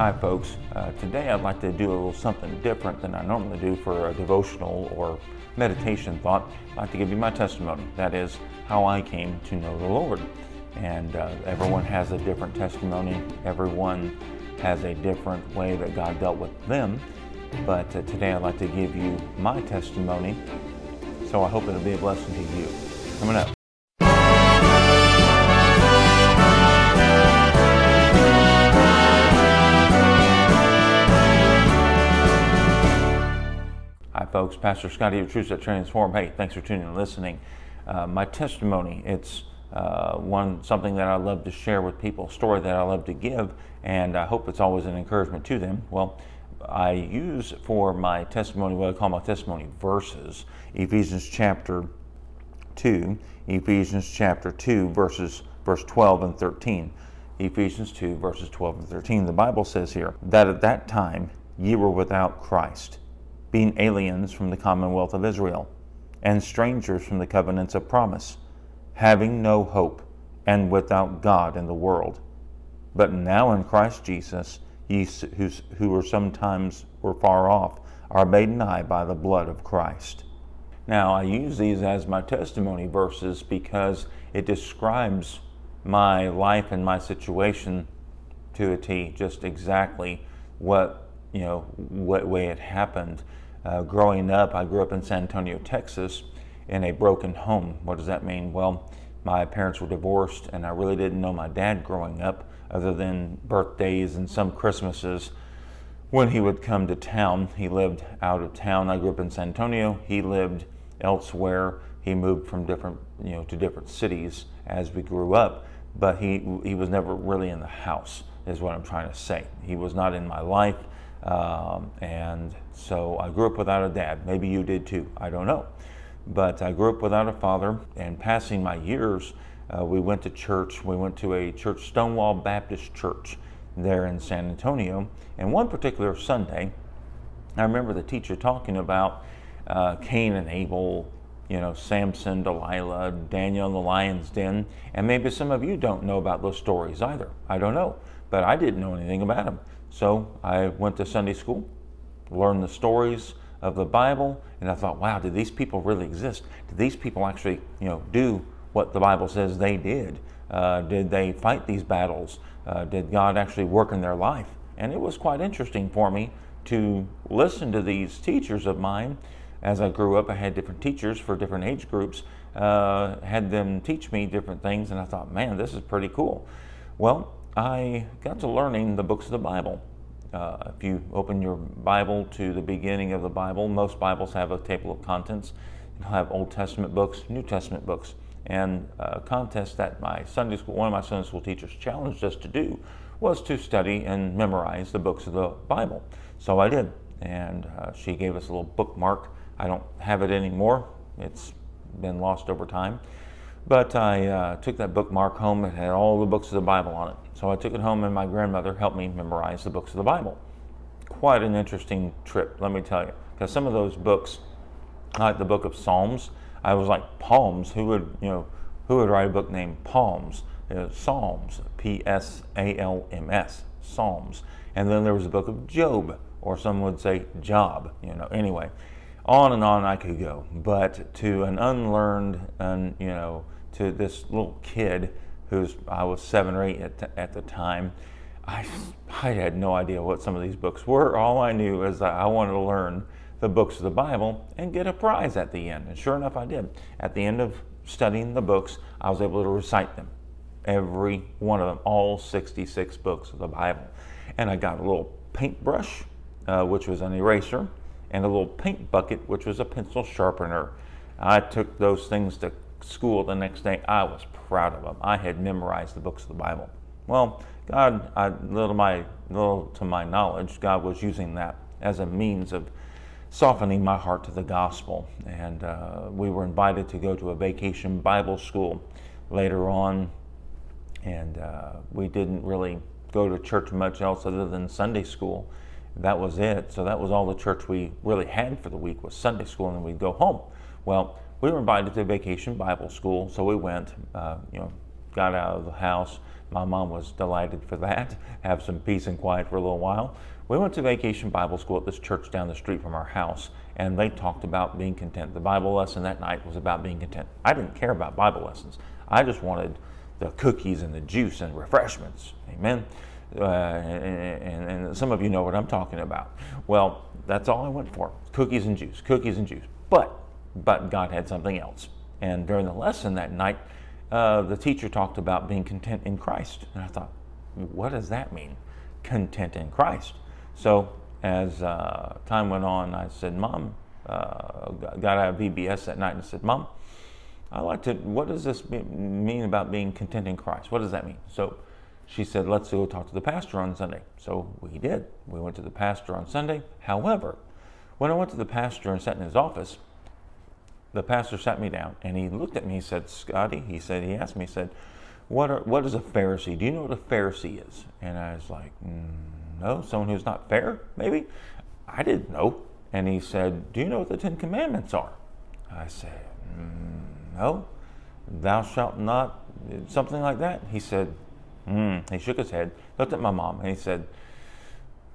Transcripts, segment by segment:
Hi, folks. Uh, today I'd like to do a little something different than I normally do for a devotional or meditation thought. I'd like to give you my testimony. That is how I came to know the Lord. And uh, everyone has a different testimony, everyone has a different way that God dealt with them. But uh, today I'd like to give you my testimony. So I hope it'll be a blessing to you. Coming up. Folks. Pastor Scottie of Truths That Transform. Hey, thanks for tuning in and listening. Uh, my testimony, it's uh, one something that I love to share with people, a story that I love to give, and I hope it's always an encouragement to them. Well, I use for my testimony what I call my testimony verses Ephesians chapter 2, Ephesians chapter 2, verses verse 12 and 13. Ephesians 2, verses 12 and 13. The Bible says here that at that time ye were without Christ being aliens from the commonwealth of Israel, and strangers from the covenants of promise, having no hope, and without God in the world. But now in Christ Jesus, ye who were sometimes were far off, are made nigh by the blood of Christ. Now, I use these as my testimony verses because it describes my life and my situation to a T, just exactly what you know what way it happened. Uh, growing up, I grew up in San Antonio, Texas, in a broken home. What does that mean? Well, my parents were divorced, and I really didn't know my dad growing up, other than birthdays and some Christmases when he would come to town. He lived out of town. I grew up in San Antonio. He lived elsewhere. He moved from different, you know, to different cities as we grew up, but he he was never really in the house. Is what I'm trying to say. He was not in my life. Um, and so I grew up without a dad. Maybe you did too. I don't know. But I grew up without a father, and passing my years, uh, we went to church. We went to a church, Stonewall Baptist Church, there in San Antonio. And one particular Sunday, I remember the teacher talking about uh, Cain and Abel, you know, Samson, Delilah, Daniel in the lion's den. And maybe some of you don't know about those stories either. I don't know. But I didn't know anything about them. So I went to Sunday school, learned the stories of the Bible, and I thought, wow, did these people really exist? Did these people actually, you know, do what the Bible says they did? Uh, did they fight these battles? Uh, did God actually work in their life? And it was quite interesting for me to listen to these teachers of mine. As I grew up, I had different teachers for different age groups, uh, had them teach me different things, and I thought, man, this is pretty cool. Well, I got to learning the books of the Bible. Uh, if you open your Bible to the beginning of the Bible, most Bibles have a table of contents. You'll have Old Testament books, New Testament books, and a contest that my Sunday school, one of my Sunday school teachers challenged us to do was to study and memorize the books of the Bible. So I did, and uh, she gave us a little bookmark. I don't have it anymore. It's been lost over time. But I uh, took that bookmark home. It had all the books of the Bible on it. So I took it home, and my grandmother helped me memorize the books of the Bible. Quite an interesting trip, let me tell you. Because some of those books, like the book of Psalms, I was like, Palms? Who would, you know, who would write a book named Palms? Psalms, P S A L M S, Psalms. And then there was the book of Job, or some would say Job, you know. Anyway, on and on I could go. But to an unlearned, and you know, to this little kid who's I was seven or eight at, at the time, I I had no idea what some of these books were. All I knew is that I wanted to learn the books of the Bible and get a prize at the end. And sure enough, I did. At the end of studying the books, I was able to recite them, every one of them, all 66 books of the Bible. And I got a little paintbrush, uh, which was an eraser, and a little paint bucket, which was a pencil sharpener. I took those things to school the next day. I was proud of them. I had memorized the books of the Bible. Well, God, I, little, my, little to my knowledge, God was using that as a means of softening my heart to the gospel. And uh, we were invited to go to a vacation Bible school later on, and uh, we didn't really go to church much else other than Sunday school that was it. So that was all the church we really had for the week was Sunday school, and then we'd go home. Well, we were invited to vacation Bible school, so we went. Uh, you know, got out of the house, My mom was delighted for that, have some peace and quiet for a little while. We went to vacation Bible school at this church down the street from our house, and they talked about being content. The Bible lesson that night was about being content. I didn't care about Bible lessons, I just wanted the cookies and the juice and refreshments. Amen. Uh, and, and, some of you know what I'm talking about. Well, that's all I went for cookies and juice, cookies and juice. But, but God had something else. And during the lesson that night, uh, the teacher talked about being content in Christ. And I thought, what does that mean? Content in Christ. So as uh, time went on, I said, Mom, uh, got out of VBS that night and said, Mom, I like to, what does this mean about being content in Christ? What does that mean? So she said, let's go talk to the pastor on Sunday. So we did. We went to the pastor on Sunday. However, when I went to the pastor and sat in his office, the pastor sat me down and he looked at me. He said, Scottie, he said, he asked me, he said, what, are, what is a Pharisee? Do you know what a Pharisee is? And I was like, mm, no, someone who's not fair, maybe? I didn't know. And he said, Do you know what the Ten Commandments are? I said, mm, No. Thou shalt not, something like that. He said, mm. He shook his head, looked at my mom, and he said,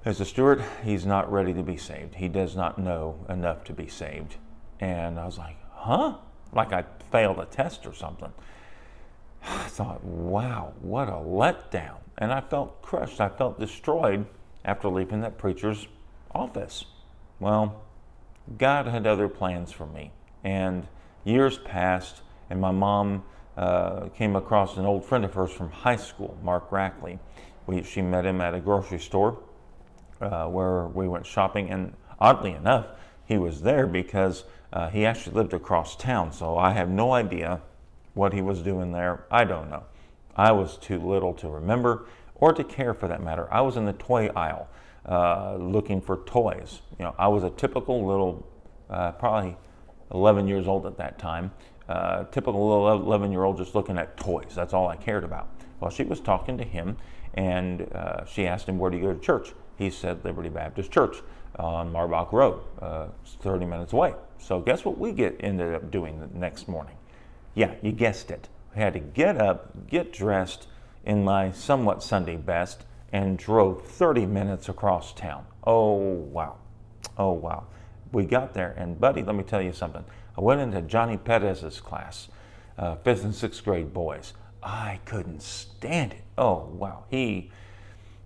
As a steward, he's not ready to be saved. He does not know enough to be saved. And I was like, Huh? Like I failed a test or something. I thought, wow, what a letdown. And I felt crushed. I felt destroyed after leaving that preacher's office. Well, God had other plans for me. And years passed, and my mom uh, came across an old friend of hers from high school, Mark Rackley. We, she met him at a grocery store uh, where we went shopping, and oddly enough, he was there because uh, he actually lived across town. So I have no idea what he was doing there. I don't know. I was too little to remember or to care for that matter. I was in the toy aisle uh, looking for toys. You know, I was a typical little, uh, probably 11 years old at that time, uh, typical 11 year old just looking at toys. That's all I cared about. Well, she was talking to him and uh, she asked him, Where do you go to church? He said, Liberty Baptist Church on Marbach Road, uh, 30 minutes away. So, guess what we get ended up doing the next morning? Yeah, you guessed it. I had to get up, get dressed in my somewhat Sunday best, and drove 30 minutes across town. Oh, wow. Oh, wow. We got there, and buddy, let me tell you something. I went into Johnny Perez's class, uh, fifth and sixth grade boys. I couldn't stand it. Oh, wow. He,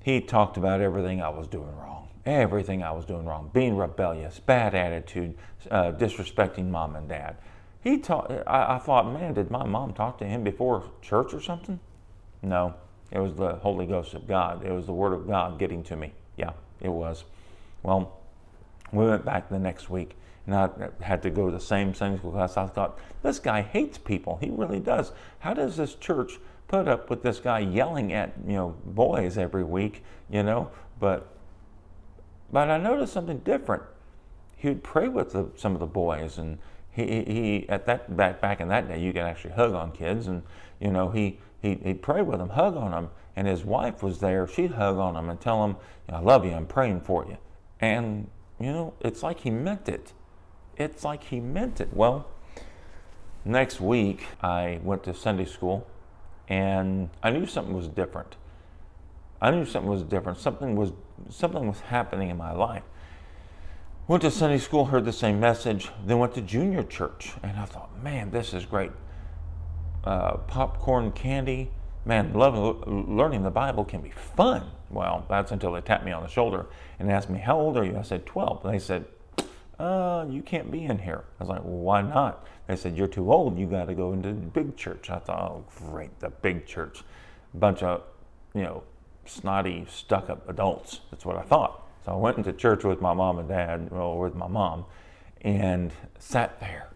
he talked about everything I was doing wrong. Everything I was doing wrong. Being rebellious, bad attitude, uh, disrespecting mom and dad. He taught. I, I thought, man, did my mom talk to him before church or something? No, it was the Holy Ghost of God. It was the Word of God getting to me. Yeah, it was. Well, we went back the next week, and I had to go to the same Sunday school class. I thought, this guy hates people. He really does. How does this church put up with this guy yelling at you know boys every week? You know, but but I noticed something different. He would pray with the, some of the boys and he, he at that back back in that day you could actually hug on kids and you know he he he'd pray with them hug on them and his wife was there she'd hug on them and tell him I love you I'm praying for you and you know it's like he meant it it's like he meant it well next week I went to Sunday school and I knew something was different I knew something was different something was something was happening in my life Went to Sunday school, heard the same message, then went to junior church. And I thought, man, this is great. Uh, popcorn candy. Man, love, learning the Bible can be fun. Well, that's until they tapped me on the shoulder and asked me, How old are you? I said, 12. And they said, uh, You can't be in here. I was like, Well, why not? They said, You're too old. You got to go into the big church. I thought, Oh, great, the big church. Bunch of, you know, snotty, stuck up adults. That's what I thought. So I went into church with my mom and dad, well, with my mom, and sat there.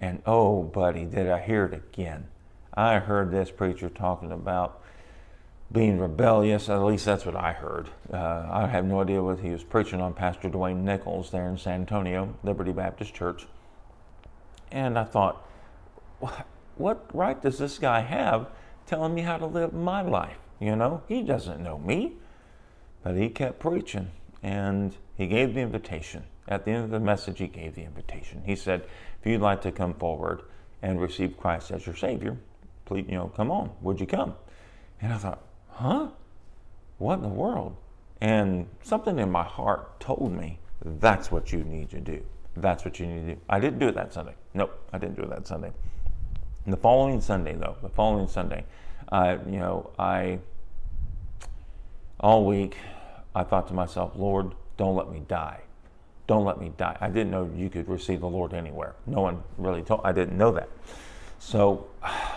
And oh, buddy, did I hear it again. I heard this preacher talking about being rebellious. At least that's what I heard. Uh, I have no idea what he was preaching on. Pastor Dwayne Nichols there in San Antonio, Liberty Baptist Church. And I thought, what right does this guy have telling me how to live my life? You know, he doesn't know me. But he kept preaching and he gave the invitation. At the end of the message, he gave the invitation. He said, if you'd like to come forward and receive Christ as your Savior, please, you know, come on. Would you come? And I thought, huh? What in the world? And something in my heart told me that's what you need to do. That's what you need to do. I didn't do it that Sunday. Nope, I didn't do it that Sunday. And the following Sunday, though, the following Sunday, I, you know, I, all week, I thought to myself, Lord, don't let me die. Don't let me die. I didn't know you could receive the Lord anywhere. No one really told, I didn't know that. So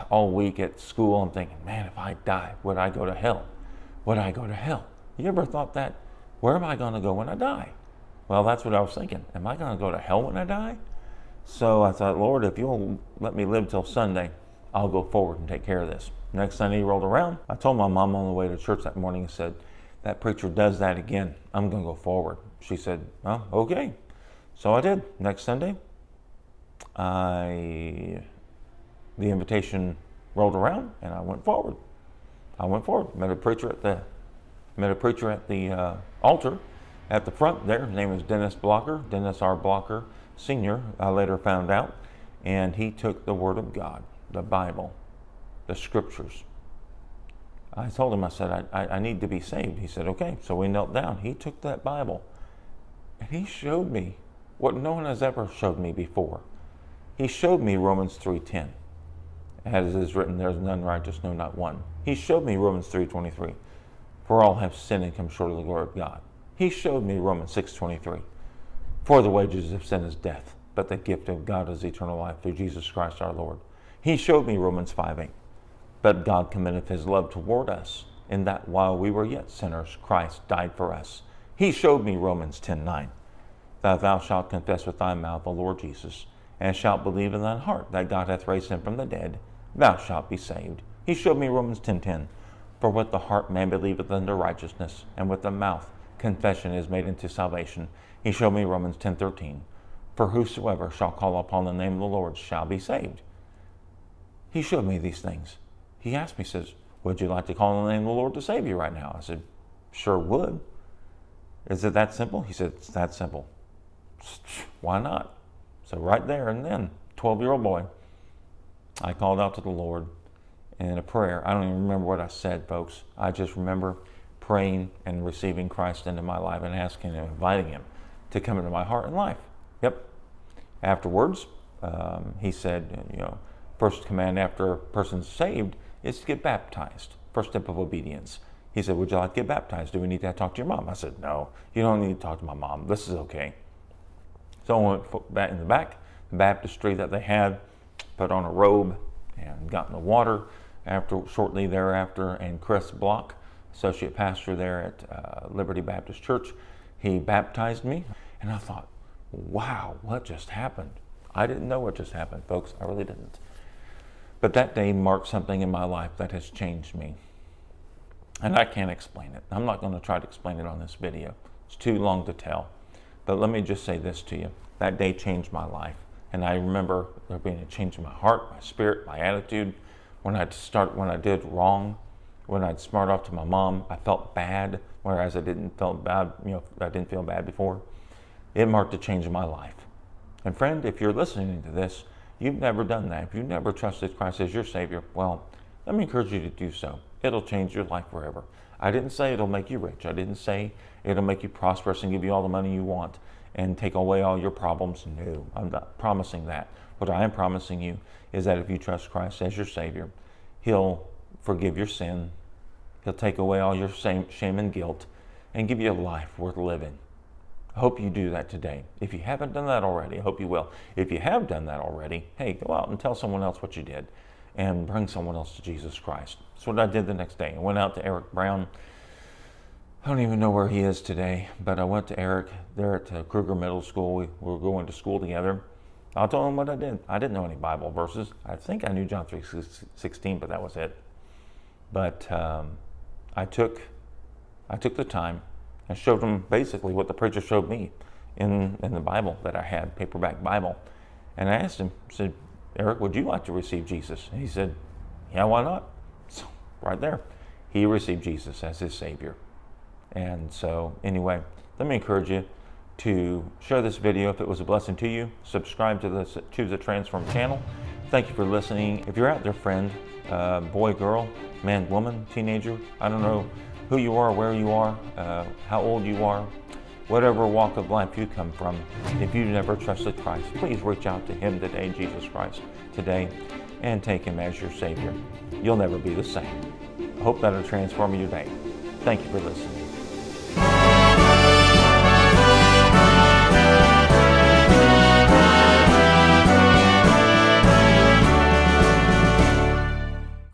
all week at school, I'm thinking, man, if I die, would I go to hell? Would I go to hell? You ever thought that? Where am I going to go when I die? Well, that's what I was thinking. Am I going to go to hell when I die? So I thought, Lord, if you'll let me live till Sunday, I'll go forward and take care of this. Next Sunday rolled around. I told my mom on the way to church that morning and said, That preacher does that again. I'm going to go forward. She said, Well, okay. So I did. Next Sunday, I the invitation rolled around and I went forward. I went forward. Met a preacher at the met a preacher at the uh, altar at the front there. His name was Dennis Blocker, Dennis R. Blocker Senior. I later found out, and he took the Word of God, the Bible, the Scriptures. I told him, I said, I, I, I need to be saved. He said, okay. So we knelt down. He took that Bible, and he showed me what no one has ever showed me before. He showed me Romans three ten as is written, there is none righteous, no, not one. He showed me Romans 3.23, for all have sinned and come short of the glory of God. He showed me Romans 6.23, for the wages of sin is death, but the gift of God is eternal life through Jesus Christ our Lord. He showed me Romans 5.8, but God commendeth his love toward us, in that while we were yet sinners, Christ died for us. He showed me Romans 10.9, that thou shalt confess with thy mouth the Lord Jesus, and shalt believe in thine heart that God hath raised him from the dead, thou shalt be saved. He showed me Romans 10:10. For with the heart man believeth unto righteousness, and with the mouth confession is made unto salvation. He showed me Romans 10:13. For whosoever shall call upon the name of the Lord shall be saved. He showed me these things. He asked me, says, Would you like to call on the name of the Lord to save you right now? I said, Sure would. Is it that simple? He said, It's that simple. Why not? So right there and then, 12 year old boy, I called out to the Lord in a prayer. I don't even remember what I said, folks. I just remember praying and receiving Christ into my life and asking and inviting Him to come into my heart and life. Yep. Afterwards, um, He said, you know, first command after a person's saved is to get baptized. First step of obedience. He said, Would you like to get baptized? Do we need to talk to your mom? I said, No, you don't need to talk to my mom. This is okay. So I went back in the back, the baptistry that they had put on a robe, and got in the water. After shortly thereafter, and Chris Block, associate pastor there at uh, Liberty Baptist Church, he baptized me, and I thought, wow, what just happened? I didn't know what just happened, folks. I really didn't. But that day marked something in my life that has changed me. And I can't explain it. I'm not going to try to explain it on this video. It's too long to tell. But let me just say this to you. That day changed my life. And I remember there being a change in my heart, my spirit, my attitude. When I'd start, when I did wrong, when I'd smart off to my mom, I felt bad, whereas I didn't feel bad. You know, I didn't feel bad before. It marked a change in my life. And friend, if you're listening to this, you've never done that. If you've never trusted Christ as your Savior, well, let me encourage you to do so. It'll change your life forever. I didn't say it'll make you rich. I didn't say it'll make you prosperous and give you all the money you want and take away all your problems. No, I'm not promising that. What I am promising you is that if you trust Christ as your Savior, He'll forgive your sin, He'll take away all your shame and guilt, and give you a life worth living. I hope you do that today. If you haven't done that already, I hope you will. If you have done that already, hey, go out and tell someone else what you did and bring someone else to Jesus Christ. That's what I did the next day. I went out to Eric Brown I don't even know where he is today, but I went to Eric there at uh, Krueger Middle School. We, we were going to school together. I told him what I did. I didn't know any Bible verses. I think I knew John 3.16, but that was it. But um, I took I took the time and showed him basically what the preacher showed me in, in the Bible that I had, paperback Bible. And I asked him, I said, Eric, would you like to receive Jesus? And he said, Yeah, why not? So right there, he received Jesus as his Savior. And so, anyway, let me encourage you to share this video if it was a blessing to you. Subscribe to the Truths That Transform channel Thank you for listening. If you're out there, friend, uh, boy, girl, man, woman, teenager, I don't know who you are, where you are, uh, how old you are, whatever walk of life you come from, if you've never trusted Christ, please reach out to Him today, Jesus Christ, today, and take Him as your Savior. You'll never be the same. I hope that'll transform your day. Thank you for listening.